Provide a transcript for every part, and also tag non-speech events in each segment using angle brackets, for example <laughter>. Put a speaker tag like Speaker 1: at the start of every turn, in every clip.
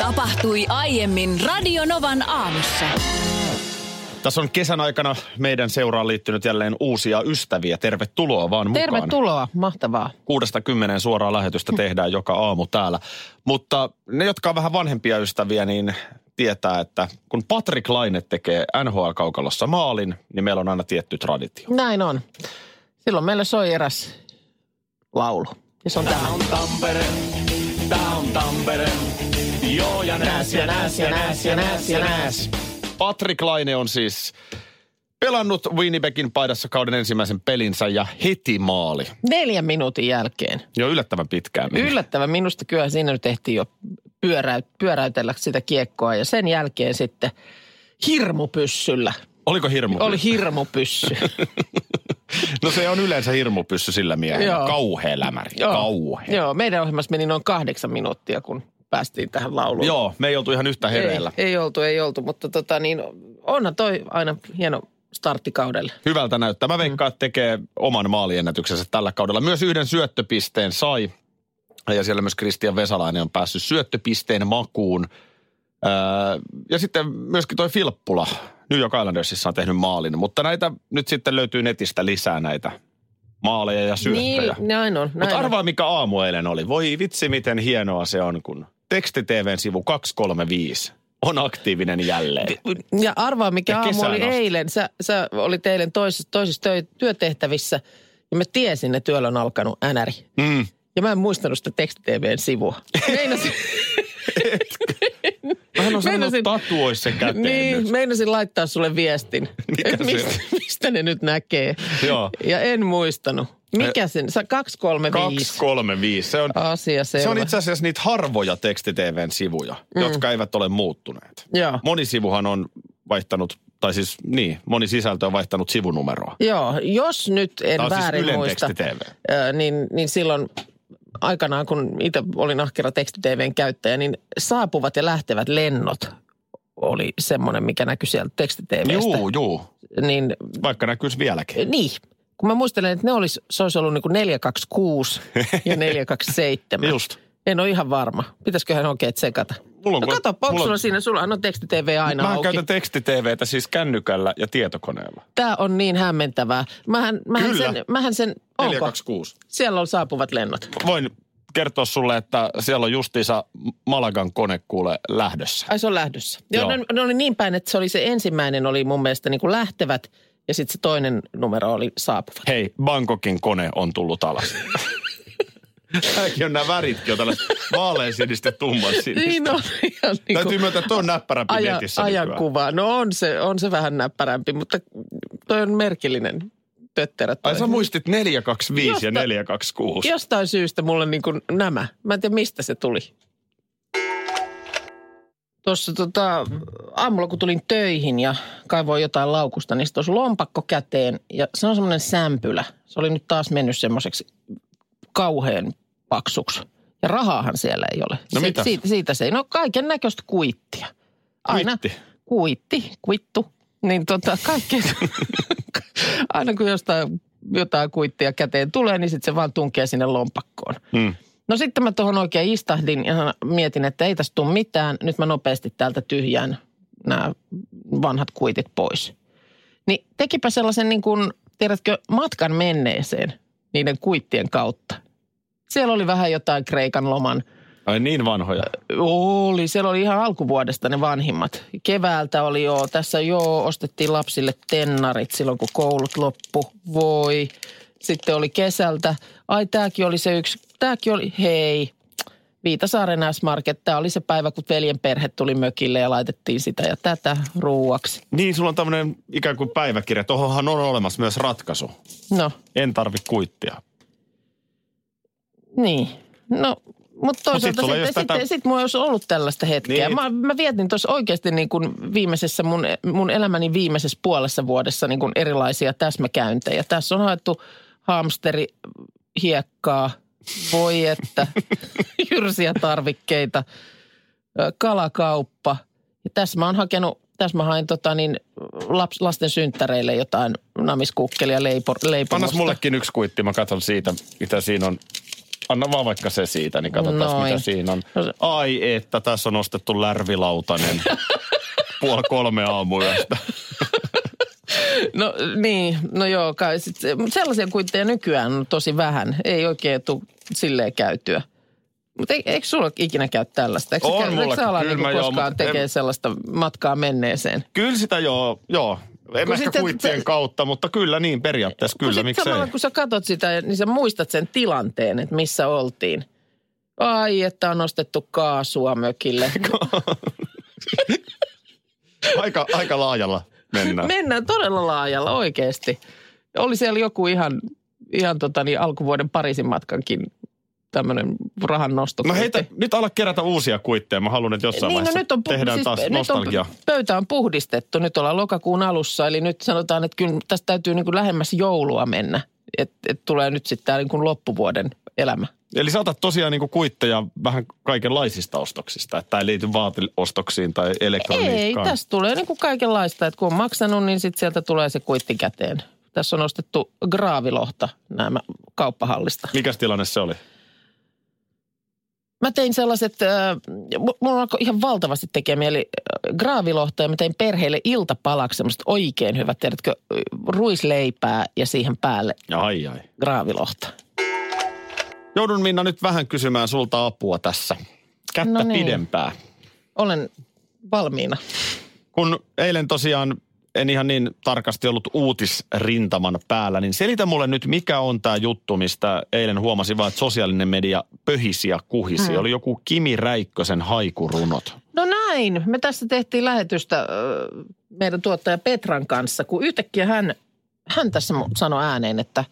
Speaker 1: Tapahtui aiemmin Radionovan aamussa.
Speaker 2: Tässä on kesän aikana meidän seuraan liittynyt jälleen uusia ystäviä. Tervetuloa vaan mukaan.
Speaker 3: Tervetuloa, mahtavaa.
Speaker 2: Kuudesta kymmeneen suoraa lähetystä tehdään joka aamu täällä. Mutta ne, jotka on vähän vanhempia ystäviä, niin tietää, että kun Patrick Laine tekee NHL-kaukalossa maalin, niin meillä on aina tietty traditio.
Speaker 3: Näin on. Silloin meillä soi eräs laulu. Ja se on tämä.
Speaker 4: on Tampere, tää on Tampere. Joo ja nääs ja nääs ja nääs ja nääs ja nääs.
Speaker 2: Patrick Laine on siis pelannut Winnipegin paidassa kauden ensimmäisen pelinsä ja heti maali.
Speaker 3: Neljän minuutin jälkeen.
Speaker 2: Jo yllättävän pitkään. meni.
Speaker 3: Yllättävän minusta kyllä siinä nyt tehtiin jo pyöräyt, pyöräytellä sitä kiekkoa. Ja sen jälkeen sitten hirmupyssyllä.
Speaker 2: Oliko hirmu?
Speaker 3: Oli hirmupyssy. <laughs>
Speaker 2: No se on yleensä hirmupyssy sillä miehellä.
Speaker 3: Joo.
Speaker 2: Kauhea lämäri. Kauhea.
Speaker 3: Joo, meidän ohjelmassa meni noin kahdeksan minuuttia, kun päästiin tähän lauluun.
Speaker 2: Joo, me ei oltu ihan yhtä hereillä.
Speaker 3: Ei, ei oltu, ei oltu, mutta tota niin, onhan toi aina hieno starttikaudelle.
Speaker 2: Hyvältä näyttää. Mä veikkaan, että tekee oman maaliennätyksensä tällä kaudella. Myös yhden syöttöpisteen sai. Ja siellä myös Kristian Vesalainen on päässyt syöttöpisteen makuun. Öö, ja sitten myöskin toi Filppula New York Islandersissa on tehnyt maalin. Mutta näitä nyt sitten löytyy netistä lisää näitä maaleja ja syöttöjä.
Speaker 3: Niin, näin on. Näin
Speaker 2: Mutta
Speaker 3: on.
Speaker 2: arvaa, mikä aamu eilen oli. Voi vitsi, miten hienoa se on, kun teksti-TVn sivu 235 on aktiivinen jälleen.
Speaker 3: Ja arvaa, mikä
Speaker 2: Ja
Speaker 3: aamu oli
Speaker 2: asti.
Speaker 3: eilen. Sä, sä olit eilen toisissa, toisissa tö, työtehtävissä ja mä tiesin, että työllä on alkanut änäri.
Speaker 2: Mm.
Speaker 3: Ja mä en muistanut sitä teksti-TVn sivua. <laughs> Meinasin,
Speaker 2: on sanonut,
Speaker 3: Meinasin-
Speaker 2: tatuoi se käteen
Speaker 3: niin,
Speaker 2: nyt.
Speaker 3: meinasin laittaa sulle viestin.
Speaker 2: Mikä
Speaker 3: mistä, mistä ne nyt näkee.
Speaker 2: Joo.
Speaker 3: Ja en muistanut. Mikä sen? Sä 235.
Speaker 2: 235. Se on,
Speaker 3: Asia
Speaker 2: se on itse asiassa niitä harvoja teksti-TVn sivuja, mm. jotka eivät ole muuttuneet.
Speaker 3: Joo.
Speaker 2: Moni sivuhan on vaihtanut, tai siis niin, moni sisältö on vaihtanut sivunumeroa.
Speaker 3: Joo, jos nyt en
Speaker 2: Tämä siis
Speaker 3: väärin
Speaker 2: Ylen
Speaker 3: muista, ää, niin, niin silloin aikanaan, kun itse olin ahkera teksti-TVn käyttäjä, niin saapuvat ja lähtevät lennot oli semmoinen, mikä näkyi sieltä teksti-TVstä.
Speaker 2: Juu, juu.
Speaker 3: Niin,
Speaker 2: Vaikka näkyisi vieläkin.
Speaker 3: niin, kun mä muistelen, että ne olisi, se olisi ollut niin kuin 426 ja <laughs> 427.
Speaker 2: Just.
Speaker 3: En ole ihan varma. Pitäisiköhän oikein tsekata.
Speaker 2: Mulla on
Speaker 3: no kato, onko
Speaker 2: mulla
Speaker 3: sulla siinä, sulla on teksti-TV aina
Speaker 2: Mä
Speaker 3: auki.
Speaker 2: käytän teksti-TVtä siis kännykällä ja tietokoneella.
Speaker 3: Tämä on niin hämmentävää. Mähän, mähän,
Speaker 2: Kyllä.
Speaker 3: sen, mähän sen, onko?
Speaker 2: 426.
Speaker 3: Siellä on saapuvat lennot.
Speaker 2: Voin kertoa sulle, että siellä on justiinsa Malagan kone kuule lähdössä.
Speaker 3: Ai se on lähdössä. Joo,
Speaker 2: Joo.
Speaker 3: ne, ne oli niin päin, että se oli se ensimmäinen oli mun mielestä niin kuin lähtevät ja sitten se toinen numero oli saapuvat.
Speaker 2: Hei, Bangkokin kone on tullut alas. <laughs> Tämäkin on nämä väritkin on tällaiset vaaleansinistä ja tummansinistä.
Speaker 3: Niin on <laughs> ihan niin
Speaker 2: Täytyy myöntää, että tuo on näppärämpi
Speaker 3: ajan,
Speaker 2: netissä
Speaker 3: ajankuva. No on se, on se vähän näppärämpi, mutta toi on merkillinen tötterä. toi.
Speaker 2: Ai sä muistit 425 ja
Speaker 3: Josta-
Speaker 2: 426.
Speaker 3: Jostain syystä mulle niin kuin nämä. Mä en tiedä, mistä se tuli. Tuossa tota, aamulla, kun tulin töihin ja kaivoin jotain laukusta, niin tuossa lompakko käteen ja se on semmoinen sämpylä. Se oli nyt taas mennyt semmoiseksi kauhean paksuksi. Ja rahaahan siellä ei ole.
Speaker 2: No mitäs?
Speaker 3: Siitä, siitä se ei. No kaiken näköistä kuittia. Aina,
Speaker 2: Kuitti?
Speaker 3: Kuitti, kuittu. Niin tota, kaikkea. <laughs> Aina kun jostain jotain kuittia käteen tulee, niin sitten se vaan tunkee sinne lompakkoon.
Speaker 2: Mm.
Speaker 3: No sitten mä tuohon oikein istahdin ja mietin, että ei tästä tule mitään. Nyt mä nopeasti täältä tyhjään nämä vanhat kuitit pois. Niin tekipä sellaisen niin kuin, tiedätkö, matkan menneeseen niiden kuittien kautta. Siellä oli vähän jotain Kreikan loman.
Speaker 2: Ai niin vanhoja.
Speaker 3: Oli, siellä oli ihan alkuvuodesta ne vanhimmat. Keväältä oli jo, tässä jo ostettiin lapsille tennarit silloin kun koulut loppu. Voi. Sitten oli kesältä. Ai tääkin oli se yksi, tääkin oli, hei. Viitasaaren S-Market, tämä oli se päivä, kun veljen perhe tuli mökille ja laitettiin sitä ja tätä ruuaksi.
Speaker 2: Niin, sulla on tämmöinen ikään kuin päiväkirja. Tuohonhan on olemassa myös ratkaisu.
Speaker 3: No,
Speaker 2: En tarvi kuittia.
Speaker 3: niin. No, Mutta toisaalta
Speaker 2: sit
Speaker 3: sitten,
Speaker 2: just
Speaker 3: sitten,
Speaker 2: tätä-
Speaker 3: sit mulla olisi ollut tällaista hetkeä.
Speaker 2: Niin.
Speaker 3: Mä, mä vietin tuossa oikeasti niin kuin viimeisessä mun, mun elämäni viimeisessä puolessa vuodessa niin kuin erilaisia täsmäkäyntejä. Tässä on haettu hamsteri, hiekkaa, voi että, <laughs> jyrsiä tarvikkeita, kalakauppa. Ja tässä mä oon hakenut, tässä mä hain tota niin, laps, lasten synttäreille jotain namiskukkelia, leipor, leipomusta.
Speaker 2: Annas mullekin yksi kuitti, mä katson siitä, mitä siinä on. Anna vaan vaikka se siitä, niin katsotaan
Speaker 3: Noin.
Speaker 2: mitä siinä on.
Speaker 3: No
Speaker 2: Ai että, tässä on ostettu lärvilautanen. <laughs> Puoli kolme aamuyöstä.
Speaker 3: No niin, no joo, kai sit, se- mut sellaisia kuitteja nykyään on tosi vähän. Ei oikein tule silleen käytyä. Mutta eikö sulla ikinä käy tällaista? Eikö,
Speaker 2: On
Speaker 3: käy- eikö ala niinku
Speaker 2: joo,
Speaker 3: koskaan
Speaker 2: mutta en-
Speaker 3: tekee sellaista matkaa menneeseen?
Speaker 2: Kyllä sitä joo, joo. En
Speaker 3: Kun
Speaker 2: ehkä
Speaker 3: sit se-
Speaker 2: kuittien
Speaker 3: se-
Speaker 2: kautta, mutta kyllä niin periaatteessa,
Speaker 3: kun
Speaker 2: kyllä, miksei.
Speaker 3: Samalla kun sä katot sitä, niin sä muistat sen tilanteen, että missä oltiin. Ai, että on ostettu kaasua mökille. <laughs>
Speaker 2: Aika, aika laajalla mennään.
Speaker 3: Mennään todella laajalla oikeasti. Oli siellä joku ihan, ihan tota niin, alkuvuoden Pariisin matkankin tämmöinen rahan nosto.
Speaker 2: No heitä, nyt ala kerätä uusia kuitteja. Mä haluan, että jossain
Speaker 3: Niin, no
Speaker 2: vaiheessa
Speaker 3: nyt on,
Speaker 2: tehdään
Speaker 3: siis,
Speaker 2: taas
Speaker 3: nyt
Speaker 2: nostalgia.
Speaker 3: on, pöytä on puhdistettu. Nyt ollaan lokakuun alussa, eli nyt sanotaan, että kyllä tästä täytyy niin kuin lähemmäs joulua mennä. Että et tulee nyt sitten tämä niin kuin loppuvuoden elämä.
Speaker 2: Eli sä otat tosiaan niinku kuitteja vähän kaikenlaisista ostoksista. Että tämä ei liity vaateostoksiin tai
Speaker 3: Ei,
Speaker 2: elektroniikkaan.
Speaker 3: tästä tulee niin kuin kaikenlaista. Että kun on maksanut, niin sitten sieltä tulee se kuitti käteen. Tässä on ostettu graavilohta nämä kauppahallista.
Speaker 2: Mikäs tilanne se oli?
Speaker 3: Mä tein sellaiset, äh, mu- mulla alkoi ihan valtavasti tekee mieli äh, graavilohta ja mä tein perheelle iltapalaksi semmoista oikein hyvät, tiedätkö, ruisleipää ja siihen päälle
Speaker 2: Ai ai.
Speaker 3: graavilohta.
Speaker 2: Joudun Minna nyt vähän kysymään sulta apua tässä. Kättä
Speaker 3: No niin.
Speaker 2: pidempää.
Speaker 3: Olen valmiina.
Speaker 2: Kun eilen tosiaan en ihan niin tarkasti ollut uutisrintaman päällä, niin selitä mulle nyt, mikä on tämä juttu, mistä eilen huomasin vaan, että sosiaalinen media pöhisi ja kuhisi. Hmm. Oli joku Kimi Räikkösen haikurunot.
Speaker 3: No näin. Me tässä tehtiin lähetystä äh, meidän tuottaja Petran kanssa, kun yhtäkkiä hän, hän tässä sanoi ääneen, että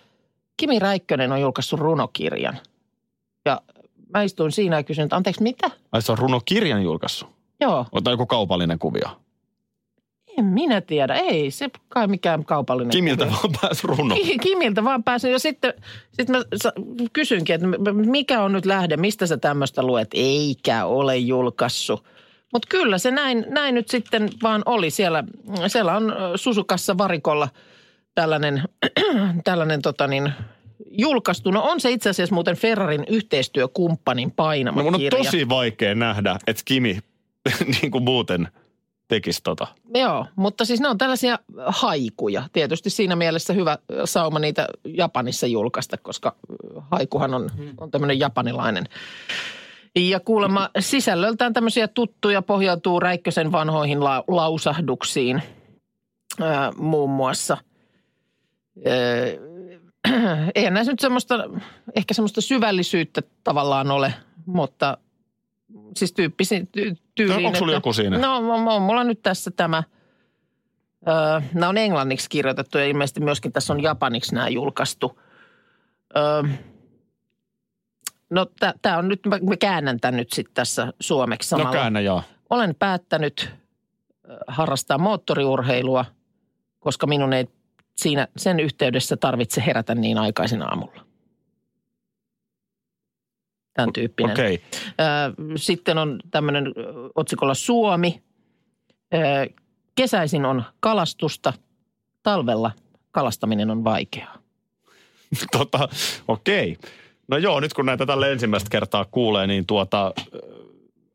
Speaker 3: Kimi Räikkönen on julkaissut runokirjan. Ja mä istuin siinä ja kysyin, että anteeksi mitä?
Speaker 2: Ai se on runokirjan julkaissut.
Speaker 3: Joo.
Speaker 2: Ota joku kaupallinen kuvio.
Speaker 3: En minä tiedä. Ei se kai mikään kaupallinen.
Speaker 2: Kimiltä
Speaker 3: kuvio.
Speaker 2: vaan pääsi runo.
Speaker 3: Ki- Kimiltä vaan pääsin. Ja sitten, sitten mä kysynkin, että mikä on nyt lähde, mistä sä tämmöistä luet? Eikä ole julkaissut. Mutta kyllä se näin, näin nyt sitten vaan oli. Siellä, siellä on ö, Susukassa varikolla tällainen, <clears throat> tällainen tota niin, julkaistu. No on se itse asiassa muuten Ferrarin yhteistyökumppanin painama
Speaker 2: No mun on
Speaker 3: kirja.
Speaker 2: tosi vaikea nähdä, että Kimi <laughs> niin kuin muuten tekisi tota.
Speaker 3: Joo, mutta siis ne on tällaisia haikuja. Tietysti siinä mielessä hyvä sauma niitä Japanissa julkaista, koska haikuhan on, on tämmöinen japanilainen. Ja kuulemma sisällöltään tämmöisiä tuttuja pohjautuu Räikkösen vanhoihin la- lausahduksiin ää, muun muassa. Ää, <clears throat> eihän näissä nyt semmoista, ehkä semmoista syvällisyyttä tavallaan ole, mutta siis tyyppisi, ty, tyyliin.
Speaker 2: No, onko sulla joku siinä?
Speaker 3: No, on, on mulla nyt tässä tämä, öö, nämä on englanniksi kirjoitettu ja ilmeisesti myöskin tässä on japaniksi nämä julkaistu. Öö, no tämä on nyt, mä, käännän tämän nyt sitten tässä suomeksi samalla.
Speaker 2: No käännä joo.
Speaker 3: Olen päättänyt ö, harrastaa moottoriurheilua, koska minun ei siinä sen yhteydessä tarvitse herätä niin aikaisin aamulla. Tämän tyyppinen.
Speaker 2: Okei.
Speaker 3: Ö, Sitten on tämmöinen otsikolla Suomi. Kesäisin on kalastusta, talvella kalastaminen on vaikeaa.
Speaker 2: Tota, okei. No joo, nyt kun näitä tälle ensimmäistä kertaa kuulee, niin tuota,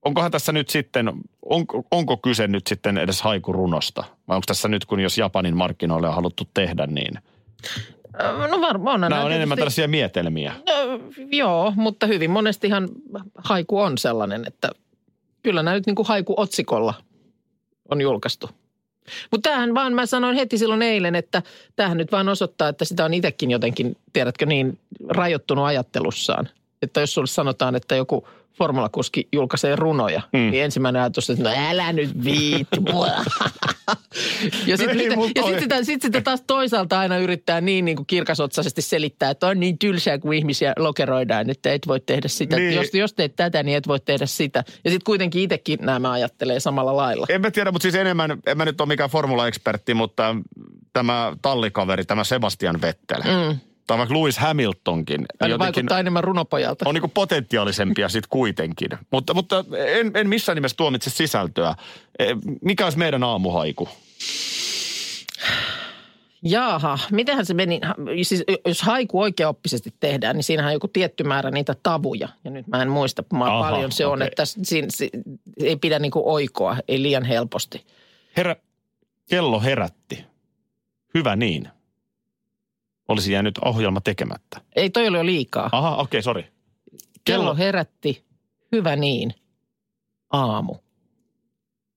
Speaker 2: onkohan tässä nyt sitten, onko, onko kyse nyt sitten edes haikurunosta? Vai onko tässä nyt, kun jos Japanin markkinoille on haluttu tehdä, niin
Speaker 3: No varmaan
Speaker 2: nämä on
Speaker 3: tietysti-
Speaker 2: enemmän tällaisia mietelmiä.
Speaker 3: No, joo, mutta hyvin monestihan haiku on sellainen, että kyllä nämä nyt niin kuin haiku-otsikolla on julkaistu. Mutta tämähän vaan, mä sanoin heti silloin eilen, että tämähän nyt vaan osoittaa, että sitä on itsekin jotenkin, tiedätkö niin, rajoittunut ajattelussaan. Että jos sulle sanotaan, että joku formulakuski julkaisee runoja, mm. niin ensimmäinen ajatus, että no älä nyt viitti. ja <laughs> sitten
Speaker 2: Ei,
Speaker 3: sit, ja sit sitä, sit sitä taas toisaalta aina yrittää niin, niin kuin kirkasotsaisesti selittää, että on niin tylsää, kun ihmisiä lokeroidaan, että et voi tehdä sitä.
Speaker 2: Niin.
Speaker 3: Jos, jos teet tätä, niin et voi tehdä sitä. Ja sitten kuitenkin itsekin nämä ajattelee samalla lailla.
Speaker 2: En mä tiedä, mutta siis enemmän, en mä nyt ole mikään formula-ekspertti, mutta tämä tallikaveri, tämä Sebastian Vettel, mm. Tai vaikka Lewis Hamiltonkin, niin
Speaker 3: Hän vaikuttaa enemmän runopojalta.
Speaker 2: on niin potentiaalisempia sitten kuitenkin. <laughs> Mutta, mutta en, en missään nimessä tuomitse sisältöä. E, Mikä olisi meidän aamuhaiku?
Speaker 3: Jaaha, mitenhän se meni? Siis jos haiku oikeaoppisesti tehdään, niin siinähän on joku tietty määrä niitä tavuja. Ja nyt mä en muista, mä
Speaker 2: Aha,
Speaker 3: paljon se on,
Speaker 2: okei.
Speaker 3: että siinä, si, ei pidä niinku oikoa, ei liian helposti.
Speaker 2: Herä, kello herätti. Hyvä niin. Olisi jäänyt ohjelma tekemättä.
Speaker 3: Ei toi ole jo liikaa.
Speaker 2: Aha, okei, okay, sori.
Speaker 3: Kello herätti, hyvä niin, aamu.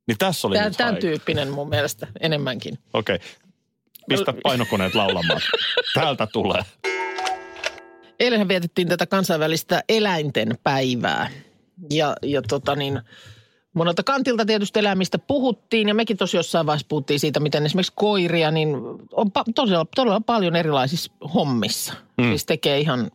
Speaker 2: Niin tässä oli
Speaker 3: Tämän,
Speaker 2: nyt
Speaker 3: tämän
Speaker 2: haiku.
Speaker 3: tyyppinen mun mielestä enemmänkin.
Speaker 2: Okei. Okay. Pistä painokoneet laulamaan. <laughs> Täältä tulee.
Speaker 3: Eilenhän vietettiin tätä kansainvälistä eläinten päivää. Ja, ja tota niin, monelta kantilta tietysti eläimistä puhuttiin. Ja mekin tosi jossain vaiheessa puhuttiin siitä, miten esimerkiksi koiria, niin on pa- todella, todella paljon erilaisissa hommissa. Mm. Siis tekee ihan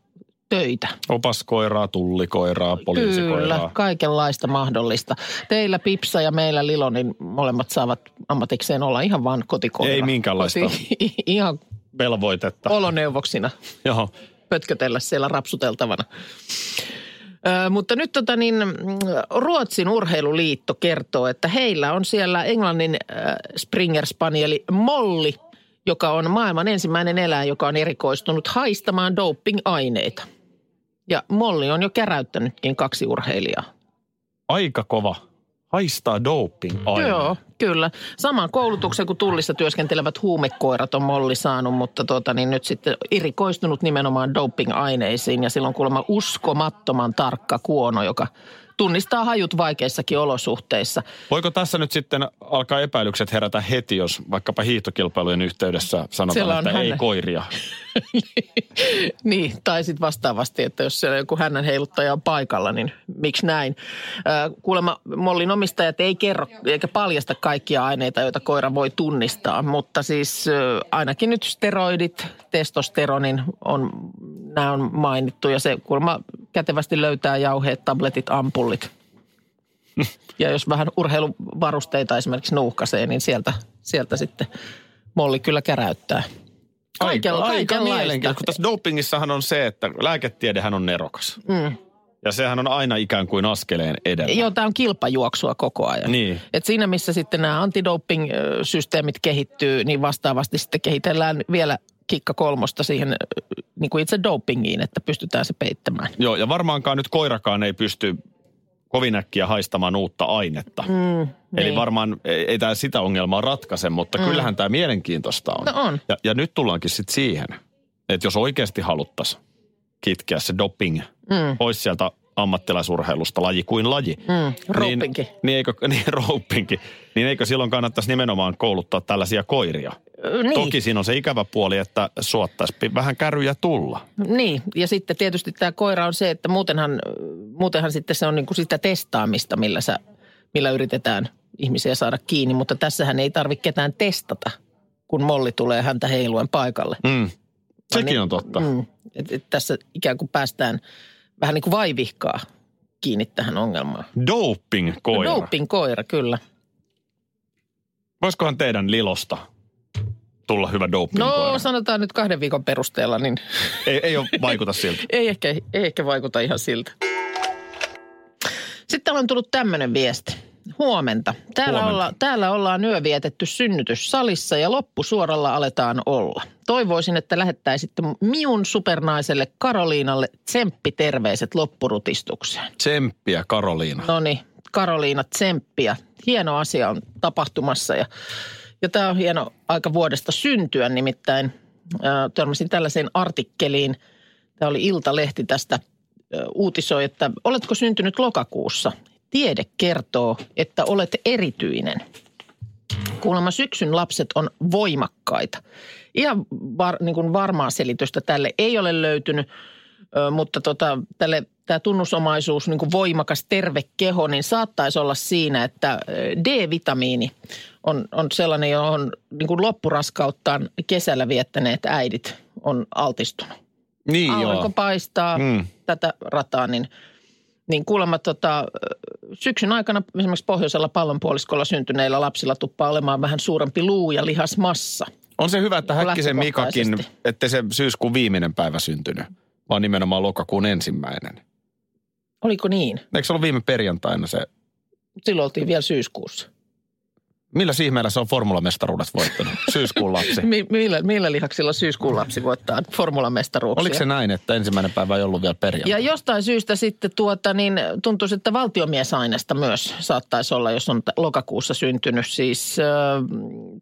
Speaker 3: töitä.
Speaker 2: Opaskoiraa, tullikoiraa, poliisikoiraa.
Speaker 3: Kyllä, kaikenlaista mahdollista. Teillä Pipsa ja meillä Lilo, niin molemmat saavat ammatikseen olla ihan vaan kotikoira.
Speaker 2: Ei minkäänlaista.
Speaker 3: Koti, <laughs> ihan
Speaker 2: Velvoitetta.
Speaker 3: oloneuvoksina
Speaker 2: Joo.
Speaker 3: pötkötellä siellä rapsuteltavana. Ö, mutta nyt tota niin, mm, Ruotsin urheiluliitto kertoo, että heillä on siellä Englannin äh, Springer Spanieli Molli, joka on maailman ensimmäinen eläin, joka on erikoistunut haistamaan doping-aineita. Ja Molli on jo käräyttänytkin kaksi urheilijaa.
Speaker 2: Aika kova. Haistaa doping aine.
Speaker 3: Joo, kyllä. Saman koulutuksen kuin tullissa työskentelevät huumekoirat on Molli saanut, mutta tuota, niin nyt sitten erikoistunut nimenomaan doping-aineisiin. Ja silloin kuulemma uskomattoman tarkka kuono, joka tunnistaa hajut vaikeissakin olosuhteissa.
Speaker 2: Voiko tässä nyt sitten alkaa epäilykset herätä heti, jos vaikkapa hiihtokilpailujen yhteydessä sanotaan, että ei
Speaker 3: hänen.
Speaker 2: koiria? <laughs>
Speaker 3: niin, tai sitten vastaavasti, että jos siellä joku hänen heiluttaja on paikalla, niin miksi näin? Kuulemma Mollin omistajat ei kerro eikä paljasta kaikkia aineita, joita koira voi tunnistaa, mutta siis ainakin nyt steroidit, testosteronin on, nämä on mainittu ja se kuulemma kätevästi löytää jauheet, tabletit, ampullit. Ja jos vähän urheiluvarusteita esimerkiksi nuuhkasee, niin sieltä, sieltä sitten Molli kyllä käräyttää. Kaikella,
Speaker 2: aika
Speaker 3: kaikenlaista.
Speaker 2: mielenkiintoista, kun tässä dopingissahan on se, että lääketiedehän on nerokas.
Speaker 3: Mm.
Speaker 2: Ja sehän on aina ikään kuin askeleen edellä.
Speaker 3: Joo, tämä on kilpajuoksua koko ajan.
Speaker 2: Niin.
Speaker 3: Et siinä, missä sitten nämä antidoping-systeemit kehittyy, niin vastaavasti sitten kehitellään vielä kikka kolmosta siihen ö, niin kuin itse dopingiin, että pystytään se peittämään.
Speaker 2: Joo, ja varmaankaan nyt koirakaan ei pysty kovin äkkiä haistamaan uutta ainetta. Mm, Eli
Speaker 3: niin.
Speaker 2: varmaan ei, ei tämä sitä ongelmaa ratkaise, mutta mm. kyllähän tämä mielenkiintoista on.
Speaker 3: No on.
Speaker 2: Ja, ja nyt tullaankin sitten siihen, että jos oikeasti haluttaisiin kitkeä se doping mm. pois sieltä ammattilaisurheilusta, laji kuin laji.
Speaker 3: Mm.
Speaker 2: Niin, niin, eikö, <laughs> niin. Niin eikö silloin kannattaisi nimenomaan kouluttaa tällaisia koiria?
Speaker 3: Niin.
Speaker 2: Toki siinä on se ikävä puoli, että suottaisi vähän käryjä tulla.
Speaker 3: Niin, ja sitten tietysti tämä koira on se, että muutenhan, muutenhan sitten se on niin kuin sitä testaamista, millä, sä, millä yritetään ihmisiä saada kiinni, mutta tässähän ei tarvitse ketään testata, kun molli tulee häntä heiluen paikalle.
Speaker 2: Mm. Sekin
Speaker 3: niin-
Speaker 2: on totta.
Speaker 3: Mm, et, et tässä ikään kuin päästään vähän niin kuin vaivihkaa kiinni tähän ongelmaan.
Speaker 2: Doping-koira.
Speaker 3: Doping-koira, kyllä.
Speaker 2: Voisikohan teidän lilosta tulla hyvä doping-koira?
Speaker 3: No sanotaan nyt kahden viikon perusteella, niin
Speaker 2: Ei, ei ole vaikuta siltä. <laughs>
Speaker 3: ei ehkä, ei ehkä vaikuta ihan siltä. Sitten on tullut tämmöinen viesti. Huomenta. Täällä,
Speaker 2: Huomenta.
Speaker 3: Olla, täällä ollaan yö vietetty synnytyssalissa ja loppusuoralla aletaan olla. Toivoisin, että lähettäisitte miun supernaiselle Karoliinalle tsemppiterveiset loppurutistukseen.
Speaker 2: Tsemppiä, Karoliina.
Speaker 3: No niin, Karoliina tsemppiä. Hieno asia on tapahtumassa ja, ja tämä on hieno aika vuodesta syntyä. Nimittäin törmäsin tällaiseen artikkeliin. Tämä oli Iltalehti tästä uutisoi, että oletko syntynyt lokakuussa? Tiede kertoo, että olet erityinen. Kuulemma syksyn lapset on voimakkaita. Ihan var, niin kuin varmaa selitystä tälle ei ole löytynyt, mutta tota, tälle tämä tunnusomaisuus, niin kuin voimakas terve keho, niin saattaisi olla siinä, että D-vitamiini on, on sellainen, johon niin kuin loppuraskauttaan kesällä viettäneet äidit on altistunut.
Speaker 2: Niin
Speaker 3: Aurinko
Speaker 2: joo.
Speaker 3: paistaa
Speaker 2: Mm.
Speaker 3: tätä rataa, niin, niin kuulemma tota, syksyn aikana esimerkiksi pohjoisella pallonpuoliskolla syntyneillä lapsilla tuppaa olemaan vähän suurempi luu ja lihasmassa.
Speaker 2: On se hyvä, että
Speaker 3: Niin
Speaker 2: Häkkisen Mikakin, ettei se syyskuun viimeinen päivä syntynyt, vaan nimenomaan lokakuun ensimmäinen.
Speaker 3: Oliko niin?
Speaker 2: Eikö se ollut viime perjantaina se?
Speaker 3: Silloin oltiin vielä syyskuussa.
Speaker 2: Millä ihmeellä se on formulamestaruudet voittanut? Syyskuun lapsi. <laughs>
Speaker 3: Mi- millä, millä lihaksilla syyskuun lapsi voittaa formulamestaruuksia?
Speaker 2: Oliko se näin, että ensimmäinen päivä ei ollut vielä perjantai?
Speaker 3: Ja jostain syystä sitten tuota, niin tuntuisi, että valtiomiesainesta myös saattaisi olla, jos on lokakuussa syntynyt. Siis äh,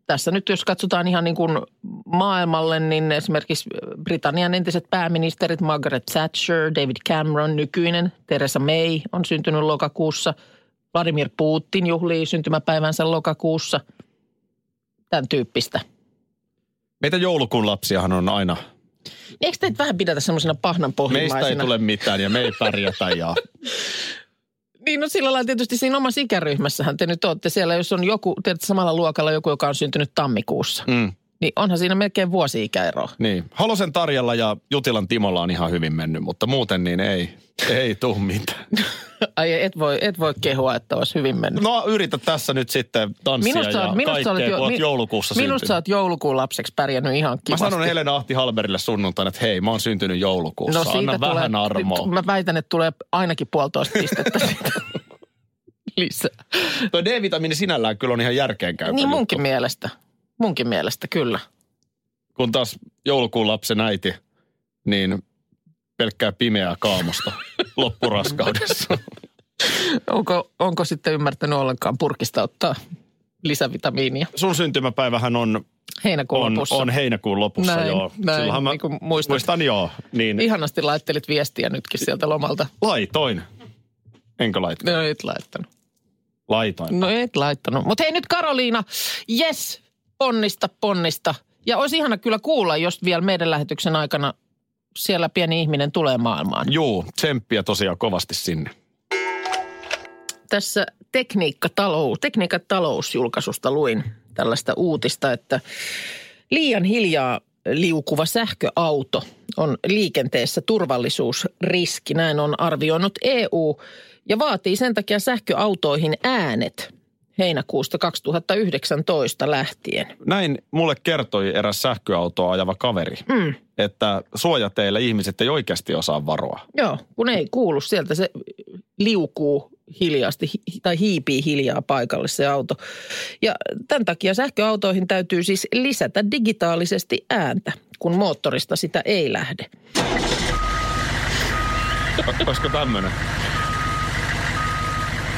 Speaker 3: tässä nyt jos katsotaan ihan niin kuin maailmalle, niin esimerkiksi Britannian entiset pääministerit Margaret Thatcher, David Cameron, nykyinen Theresa May on syntynyt lokakuussa. Vladimir Putin juhlii syntymäpäivänsä lokakuussa. Tämän tyyppistä.
Speaker 2: Meitä joulukuun lapsiahan on aina,
Speaker 3: Eikö teitä vähän pidetä semmoisena pahnanpohjimmaisina?
Speaker 2: meistä ei tule mitään ja me ei pärjätä ja <laughs>
Speaker 3: Niin, no sillä lailla tietysti siinä omassa ikäryhmässähän te nyt olette siellä, jos on joku, tiedätte samalla luokalla joku, joka on syntynyt tammikuussa.
Speaker 2: mm,
Speaker 3: Niin onhan siinä melkein vuosi-ikäeroa.
Speaker 2: niin. Halosen Tarjalla ja Jutilan Timolla on ihan hyvin mennyt, mutta muuten niin ei, ei tuu mitään. <laughs>
Speaker 3: Ai et voi, et voi kehua, että olisi hyvin mennyt.
Speaker 2: No yritä tässä nyt sitten tanssia ja kaikkea,
Speaker 3: olet
Speaker 2: kun olet
Speaker 3: mi-
Speaker 2: joulukuussa
Speaker 3: Minusta
Speaker 2: syntynyt.
Speaker 3: sä oot joulukuun lapseksi pärjännyt ihan
Speaker 2: Mä
Speaker 3: kivasti.
Speaker 2: sanon Helena Ahti Halberille sunnuntaina, että hei, mä oon syntynyt joulukuussa.
Speaker 3: no
Speaker 2: Anna vähän armoa.
Speaker 3: Mä väitän, että tulee ainakin puolitoista pistettä <laughs> siitä lisää.
Speaker 2: Tuo D-vitamiini sinällään kyllä on ihan järkeenkäypä
Speaker 3: Niin
Speaker 2: juttu.
Speaker 3: munkin mielestä. Munkin mielestä, kyllä.
Speaker 2: Kun taas joulukuun lapsen äiti, niin pelkkää pimeää kaamosta <laughs> loppuraskaudessa.
Speaker 3: Onko, onko sitten ymmärtänyt ollenkaan purkista ottaa lisävitamiinia
Speaker 2: Sun syntymäpäivähän on,
Speaker 3: heinäkuun
Speaker 2: on,
Speaker 3: lopussa?
Speaker 2: on heinäkuun lopussa,
Speaker 3: Näin,
Speaker 2: joo.
Speaker 3: näin,
Speaker 2: Silloinhan mä
Speaker 3: niin kuin muistat.
Speaker 2: muistan joo, niin
Speaker 3: Ihanasti laittelit viestiä nytkin sieltä lomalta.
Speaker 2: laitoin. Enkö laittanut?
Speaker 3: No et laittanut.
Speaker 2: Laitoin.
Speaker 3: No et laittanut. Mutta hei nyt Karoliina, yes, ponnista, ponnista. Ja olisi ihana kyllä kuulla, jos vielä meidän lähetyksen aikana siellä pieni ihminen tulee maailmaan.
Speaker 2: Juu, tsemppiä tosiaan kovasti sinne.
Speaker 3: Tässä tekniikkatalous, tekniikan talousjulkaisusta luin tällaista uutista, että liian hiljaa liukuva sähköauto on liikenteessä turvallisuusriski. Näin on arvioinut EU ja vaatii sen takia sähköautoihin äänet heinäkuusta 2019 lähtien.
Speaker 2: Näin mulle kertoi eräs sähköautoa ajava kaveri,
Speaker 3: Mm.
Speaker 2: että suojateillä ihmiset ei oikeasti osaa varoa.
Speaker 3: Joo, kun ei kuulu sieltä, se liukuu hiljaasti hi- tai hiipii hiljaa paikalle se auto. Ja tämän takia sähköautoihin täytyy siis lisätä digitaalisesti ääntä, kun moottorista sitä ei lähde.
Speaker 2: Olisiko tämmöinen?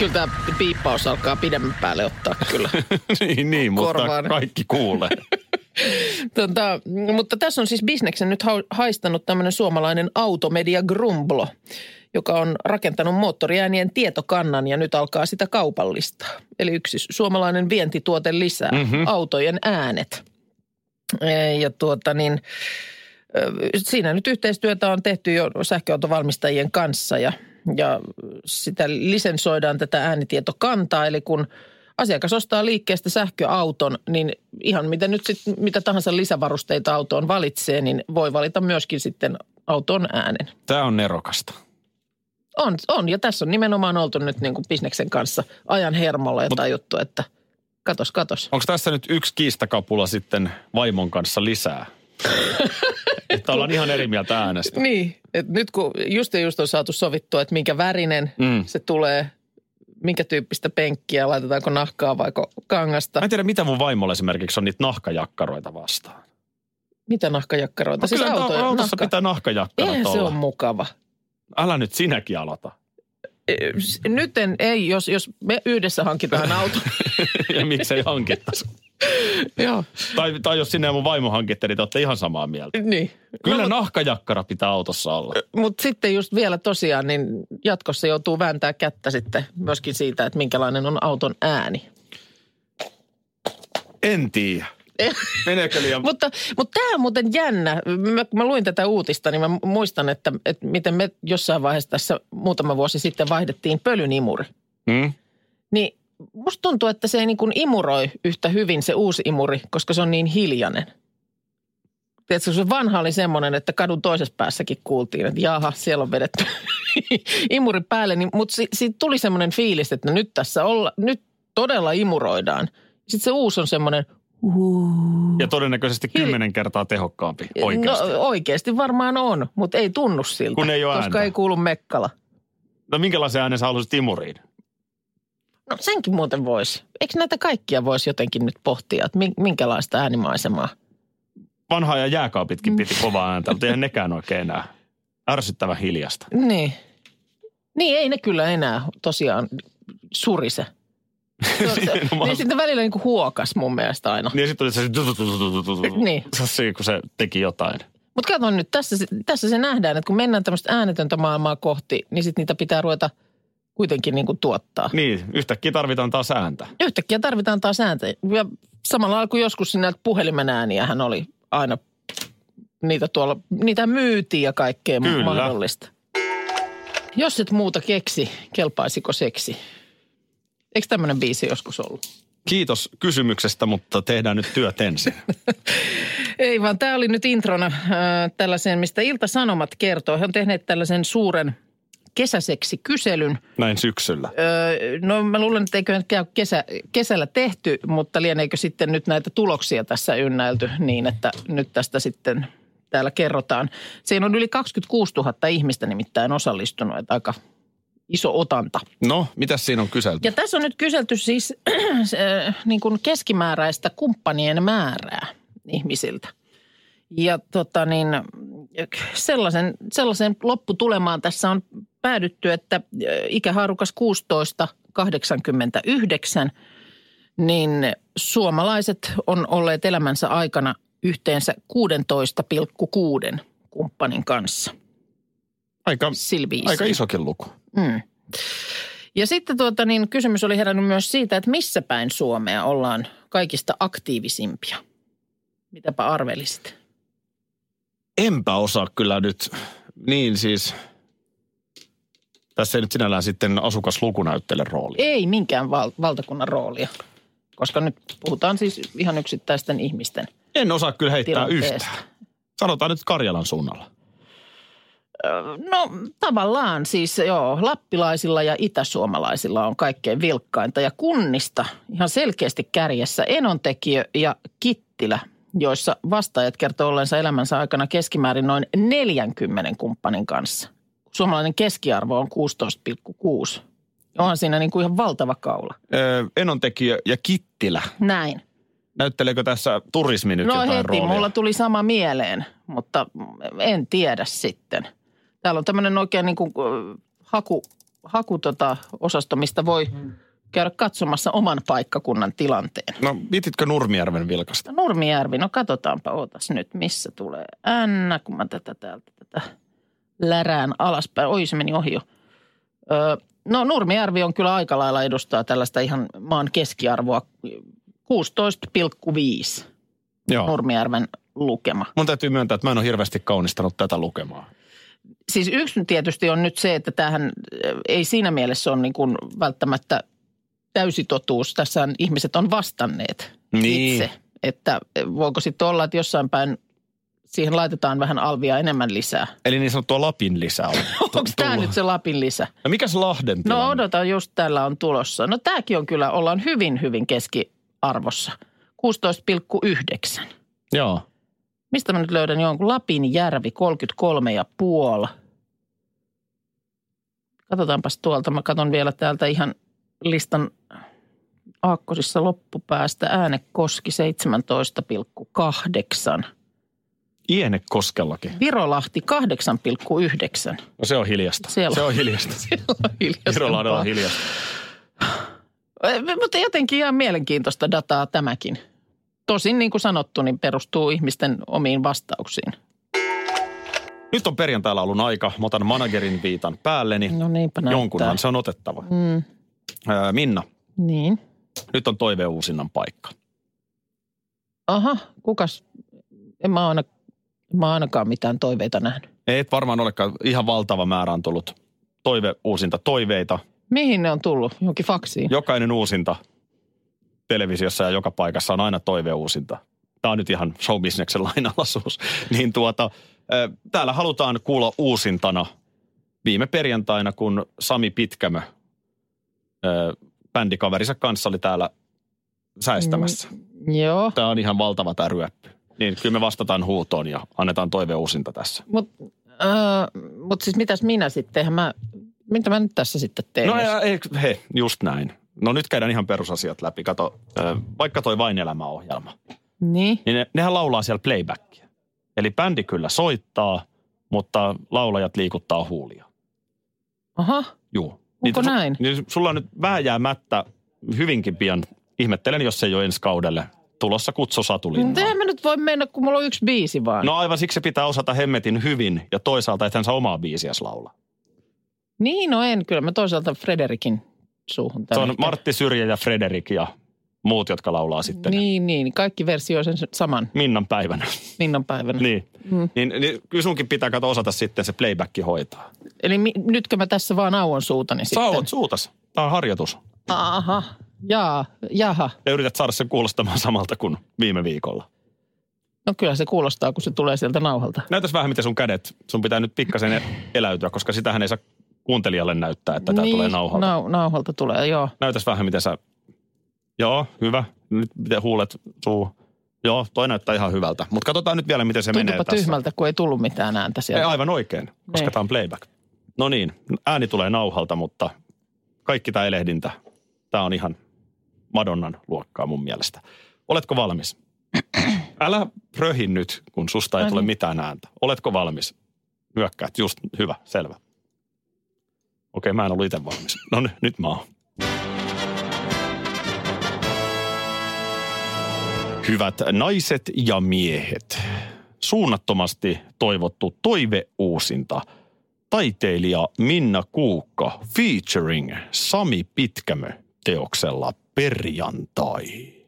Speaker 3: Kyllä tämä piippaus alkaa pidemmän päälle ottaa kyllä. <laughs>
Speaker 2: niin, niin, mutta kaikki kuulee. <laughs>
Speaker 3: tota, mutta tässä on siis bisneksen nyt ha- haistanut tämmöinen suomalainen automedia Grumblo, joka on rakentanut moottoriäänien tietokannan ja nyt alkaa sitä kaupallistaa. Eli yksi suomalainen vientituote lisää, mm-hmm. autojen äänet. E, Ja tuota niin, siinä nyt yhteistyötä on tehty jo sähköautovalmistajien kanssa ja, ja sitä lisensoidaan tätä äänitietokantaa. Eli kun asiakas ostaa liikkeestä sähköauton, niin ihan mitä nyt sit, mitä tahansa lisävarusteita autoon valitsee, niin voi valita myöskin sitten auton äänen.
Speaker 2: Tämä on nerokasta.
Speaker 3: On, on ja tässä on nimenomaan oltu nyt niin kuin bisneksen kanssa ajan hermolla jotain juttu, että katos, katos.
Speaker 2: Onko tässä nyt yksi kiistakapula sitten vaimon kanssa lisää? <laughs> että ollaan ihan eri mieltä äänestä.
Speaker 3: Niin, että nyt kun just ja just on saatu sovittua, että minkä värinen
Speaker 2: Mm.
Speaker 3: se tulee, minkä tyyppistä penkkiä, laitetaanko nahkaa vai kangasta.
Speaker 2: Mä en tiedä, mitä mun vaimolla esimerkiksi on niitä nahkajakkaroita vastaan.
Speaker 3: Mitä nahkajakkaroita?
Speaker 2: No,
Speaker 3: siis
Speaker 2: kyllä
Speaker 3: autoja,
Speaker 2: autossa
Speaker 3: nahka...
Speaker 2: pitää nahkajakkarat
Speaker 3: Eihän se
Speaker 2: olla.
Speaker 3: ole mukava.
Speaker 2: Älä nyt sinäkin aloita.
Speaker 3: S- Nyt en, ei, jos, jos me yhdessä hankitaan <laughs> auto.
Speaker 2: ja miksei hankittaisi. <laughs>
Speaker 3: Joo,
Speaker 2: Tai, tai jos sinne ja mun vaimo hankitte, niin te olette ihan samaa mieltä.
Speaker 3: niin.
Speaker 2: Kyllä
Speaker 3: no,
Speaker 2: nahkajakkara pitää autossa olla.
Speaker 3: Mutta sitten just vielä tosiaan, niin jatkossa joutuu vääntää kättä sitten myöskin siitä, että minkälainen on auton ääni.
Speaker 2: En tiedä. <laughs> Meneekö liian...
Speaker 3: mutta, mutta tämä on muuten jännä. Mä, kun mä luin tätä uutista, niin mä muistan, että, että miten me jossain vaiheessa tässä muutama vuosi sitten vaihdettiin pölynimuri.
Speaker 2: Hmm?
Speaker 3: Niin musta tuntuu, että se ei niin kuin imuroi yhtä hyvin se uusi imuri, koska se on niin hiljainen. Tiedätkö, se vanha oli semmoinen, että kadun toisessa päässäkin kuultiin, että jaha, siellä on vedetty <laughs> imuri päälle. Niin, mutta si, siitä tuli semmoinen fiilis, että no nyt tässä olla, nyt todella imuroidaan. Sitten se uusi on semmoinen,
Speaker 2: Ja todennäköisesti kymmenen kertaa tehokkaampi oikeasti.
Speaker 3: no oikeasti varmaan on, mutta ei tunnu siltä.
Speaker 2: Kun ei ole
Speaker 3: Koska
Speaker 2: ääntä.
Speaker 3: ei kuulu mekkala.
Speaker 2: No minkälaisen äänen sä haluaisit imuriin?
Speaker 3: No senkin muuten voisi. Eikö näitä kaikkia voisi jotenkin nyt pohtia, että min- minkälaista äänimaisemaa?
Speaker 2: Vanhaa ja jääkaapitkin piti kovaa ääntä, mutta eihän nekään oikein enää. Ärsyttävän hiljasta.
Speaker 3: Niin. Niin, ei ne kyllä enää tosiaan surise. <laughs>
Speaker 2: Nimenomaan.
Speaker 3: niin sitten välillä niin kuin huokas mun mielestä aina.
Speaker 2: Niin sitten oli se... <laughs>
Speaker 3: Niin. <laughs>
Speaker 2: Se, kun se teki jotain.
Speaker 3: Mutta kato nyt, tässä, tässä se nähdään, että kun mennään tämmöistä äänetöntä maailmaa kohti, niin sitten niitä pitää ruveta kuitenkin niin kuin tuottaa.
Speaker 2: Niin, yhtäkkiä tarvitaan taas ääntä.
Speaker 3: Yhtäkkiä tarvitaan taas ääntä. Ja samalla lailla kuin joskus sinä puhelimen ääniähän oli aina niitä tuolla, niitä myytiin ja kaikkea
Speaker 2: Kyllä.
Speaker 3: mahdollista. Jos et muuta keksi, kelpaisiko seksi? Eikö tämmöinen biisi joskus ollut?
Speaker 2: Kiitos kysymyksestä, mutta tehdään nyt työt ensin. <laughs>
Speaker 3: Ei vaan tämä oli nyt introna äh, tällaiseen, mistä Ilta-Sanomat kertoo. He on tehneet tällaisen suuren kesäseksi kyselyn.
Speaker 2: Näin syksyllä.
Speaker 3: Öö, no mä luulen, että eikö käy kesä, kesällä tehty, mutta lieneekö sitten nyt näitä tuloksia tässä ynnäilty niin, että nyt tästä sitten täällä kerrotaan. Siinä on yli 26 000 ihmistä nimittäin osallistunut, että aika iso otanta.
Speaker 2: No, mitä siinä on kyselty?
Speaker 3: Ja tässä on nyt kyselty siis <clears throat> se, niin kuin keskimääräistä kumppanien määrää ihmisiltä. Ja tota niin, sellaisen, sellaisen lopputulemaan tässä on päädytty, että ikähaarukas 16-89, niin suomalaiset on olleet elämänsä aikana yhteensä 16,6 kumppanin kanssa.
Speaker 2: Aika,
Speaker 3: Silviisi.
Speaker 2: aika isokin luku.
Speaker 3: Mm. Ja sitten tuota, niin kysymys oli herännyt myös siitä, että missä päin Suomea ollaan kaikista aktiivisimpia. Mitäpä arvelisit?
Speaker 2: Enpä osaa kyllä nyt, niin siis, tässä ei nyt sinällään sitten asukasluku näyttele roolia.
Speaker 3: Ei minkään val- valtakunnan roolia, koska nyt puhutaan siis ihan yksittäisten ihmisten
Speaker 2: En osaa kyllä heittää yhtään. Sanotaan nyt Karjalan suunnalla.
Speaker 3: No tavallaan siis joo, lappilaisilla ja itäsuomalaisilla on kaikkein vilkkainta ja kunnista ihan selkeästi kärjessä Enontekijö ja Kittilä, joissa vastaajat kertoo ollensa elämänsä aikana keskimäärin noin 40 kumppanin kanssa. Suomalainen keskiarvo on 16,6. Onhan siinä niin kuin ihan valtava kaula.
Speaker 2: Öö, Enontekijö ja Kittilä.
Speaker 3: Näin.
Speaker 2: Näytteleekö tässä turismi nyt
Speaker 3: No
Speaker 2: jotain
Speaker 3: heti,
Speaker 2: roolia?
Speaker 3: mulla tuli sama mieleen, mutta en tiedä sitten. Täällä on tämmöinen oikein niin kuin haku, haku tota osasto, mistä voi käydä katsomassa oman paikkakunnan tilanteen.
Speaker 2: No, viititkö Nurmijärven vilkasta?
Speaker 3: Nurmijärvi, no katsotaanpa, ootas nyt, missä tulee N, kun mä tätä täältä tätä lärään alaspäin. Oi, se meni ohi jo. Öö, no Nurmijärvi on kyllä aika lailla edustaa tällaista ihan maan keskiarvoa 16,5
Speaker 2: Joo.
Speaker 3: Nurmijärven lukema.
Speaker 2: Mun täytyy myöntää, että mä en ole hirveästi kaunistanut tätä lukemaa.
Speaker 3: Siis yksi tietysti on nyt se, että tämähän äh, ei siinä mielessä ole niin kuin välttämättä täysi totuus. Tässä ihmiset on vastanneet
Speaker 2: Niin.
Speaker 3: itse. Että voiko sitten olla, että jossain päin siihen laitetaan vähän alvia enemmän lisää.
Speaker 2: Eli niin sanottua Lapin lisää on <laughs>
Speaker 3: Onko tämä nyt se Lapin lisä?
Speaker 2: No mikäs Lahden
Speaker 3: No
Speaker 2: tilanne?
Speaker 3: odota, just tällä on tulossa. No tämäkin on kyllä, ollaan hyvin, hyvin keskiarvossa. 16,9.
Speaker 2: Joo.
Speaker 3: Mistä mä nyt löydän jonkun? Lapin järvi 33 ja puoli. Katsotaanpas tuolta. Mä katson vielä täältä ihan listan aakkosissa loppupäästä. Äänekoski 17,8.
Speaker 2: Iene Koskellakin.
Speaker 3: Virolahti 8,9.
Speaker 2: No se on hiljasta.
Speaker 3: Siellä-
Speaker 2: Se on hiljasta. <laughs>
Speaker 3: Siellä on.
Speaker 2: Virolahdella on hiljasta.
Speaker 3: Eh, Mutta jotenkin ihan mielenkiintoista dataa tämäkin. Tosin niin kuin sanottu, niin perustuu ihmisten omiin vastauksiin.
Speaker 2: Nyt on perjantai-laulun aika. Mä otan managerin viitan päälleni.
Speaker 3: No niinpä näyttää.
Speaker 2: Jonkunhan se on otettava.
Speaker 3: Mm,
Speaker 2: Ää, Minna,
Speaker 3: niin.
Speaker 2: nyt on toiveuusinnan paikka.
Speaker 3: Aha, kukas? En mä, aina, mä ainakaan mitään toiveita nähnyt.
Speaker 2: Et varmaan olekaan. Ihan valtava määrä on tullut toive, uusinta toiveita.
Speaker 3: Mihin ne on tullut? Johonkin faksiin?
Speaker 2: Jokainen uusinta televisiossa ja joka paikassa on aina toive uusinta. Tämä on nyt ihan showbisneksen lainalaisuus. <laughs> Niin tuota, täällä halutaan kuulla uusintana viime perjantaina, kun Sami Pitkämö bändikaverinsa kanssa oli täällä säestämässä.
Speaker 3: Joo,
Speaker 2: Tämä on ihan valtava tämä ryöppy. Niin kyllä me vastataan huutoon ja annetaan toive uusinta tässä.
Speaker 3: mutta äh, mut siis mitäs minä sitten? Eihän Mä, mitä mä nyt tässä sitten teen?
Speaker 2: No ja, ei, he, just näin. No nyt käydään ihan perusasiat läpi. Kato, ö, vaikka toi Vain elämä-ohjelma,
Speaker 3: Niin,
Speaker 2: niin ne, nehän laulaa siellä playbackia. Eli bändi kyllä soittaa, mutta laulajat liikuttaa huulia.
Speaker 3: aha.
Speaker 2: Juu.
Speaker 3: Onko
Speaker 2: su-
Speaker 3: näin?
Speaker 2: Niin sulla on nyt vääjäämättä hyvinkin pian, ihmettelen jos se ei ole ensi kaudelle, tulossa kutsu
Speaker 3: Mutta mä nyt voi mennä, kun mulla on yksi biisi vaan.
Speaker 2: No aivan siksi se pitää osata hemmetin hyvin ja toisaalta et hän saa omaa biisiäs laulaa.
Speaker 3: Niin, no en. Kyllä mä toisaalta Frederikin suuhun.
Speaker 2: Se on
Speaker 3: ehkä-
Speaker 2: Martti Syrjä ja Frederik ja muut, jotka laulaa sitten
Speaker 3: Niin, niin. Kaikki versio sen saman
Speaker 2: Minnan päivänä.
Speaker 3: Minnan päivänä.
Speaker 2: niin. Mm. niin. Niin kyllä sunkin pitää kato osata sitten se playback hoitaa.
Speaker 3: Eli mi- nytkö mä tässä vaan auon suutani sitten?
Speaker 2: Sä oot suutas. Tämä on harjoitus.
Speaker 3: Aha, jaa, jaha.
Speaker 2: Ja yrität saada sen kuulostamaan samalta kuin viime viikolla.
Speaker 3: No kyllä se kuulostaa, kun se tulee sieltä nauhalta.
Speaker 2: Näytäs vähän, miten sun kädet, sun pitää nyt pikkasen eläytyä, koska sitähän ei saa kuuntelijalle näyttää, että tämä
Speaker 3: niin,
Speaker 2: tulee nauhalta.
Speaker 3: Nau- nauhalta tulee, joo.
Speaker 2: Näytäs vähän, miten sä... Joo, hyvä. Nyt miten huulet, suu. Joo, toi näyttää ihan hyvältä. Mutta katsotaan nyt vielä, miten se menee
Speaker 3: Tuntuupa
Speaker 2: tässä.
Speaker 3: tyhmältä, kun ei tullut mitään ääntä
Speaker 2: Ei,
Speaker 3: sieltä.
Speaker 2: aivan oikein, koska
Speaker 3: Niin.
Speaker 2: tämä on playback. No niin, ääni tulee nauhalta, mutta kaikki tämä elehdintä, tämä on ihan Madonnan luokkaa mun mielestä. Oletko valmis? <clears throat> Älä röhi nyt, kun susta ei
Speaker 3: No
Speaker 2: tule
Speaker 3: niin.
Speaker 2: mitään ääntä. Oletko valmis? Nyökkäät, just hyvä, selvä. Okei, mä en ollut itse valmis. No nyt, nyt mä oon. Hyvät naiset ja miehet, suunnattomasti toivottu toiveuusinta. Taiteilija Minna Kuukka featuring Sami Pitkämö teoksella Perjantai.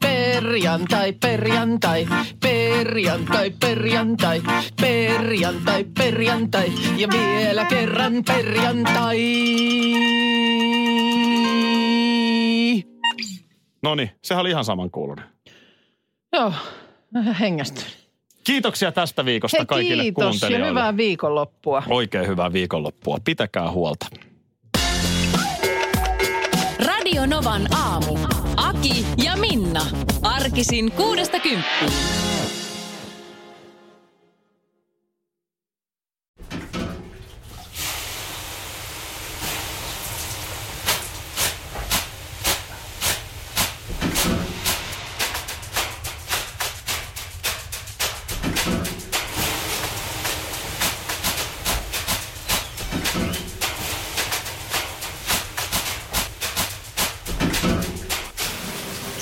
Speaker 3: Perjantai, perjantai, perjantai, perjantai, perjantai, perjantai ja vielä kerran perjantai.
Speaker 2: No niin, sehän oli ihan samankuulunen.
Speaker 3: Joo, vähän hengästyn.
Speaker 2: Kiitoksia tästä viikosta
Speaker 3: Hei
Speaker 2: kaikille
Speaker 3: kiitos ja
Speaker 2: kuuntelijoille.
Speaker 3: hyvää viikonloppua.
Speaker 2: Oikein hyvää viikonloppua. Pitäkää huolta.
Speaker 1: Radio Novan aamu. Aki ja Minna. Arkisin kuudesta kymppiin.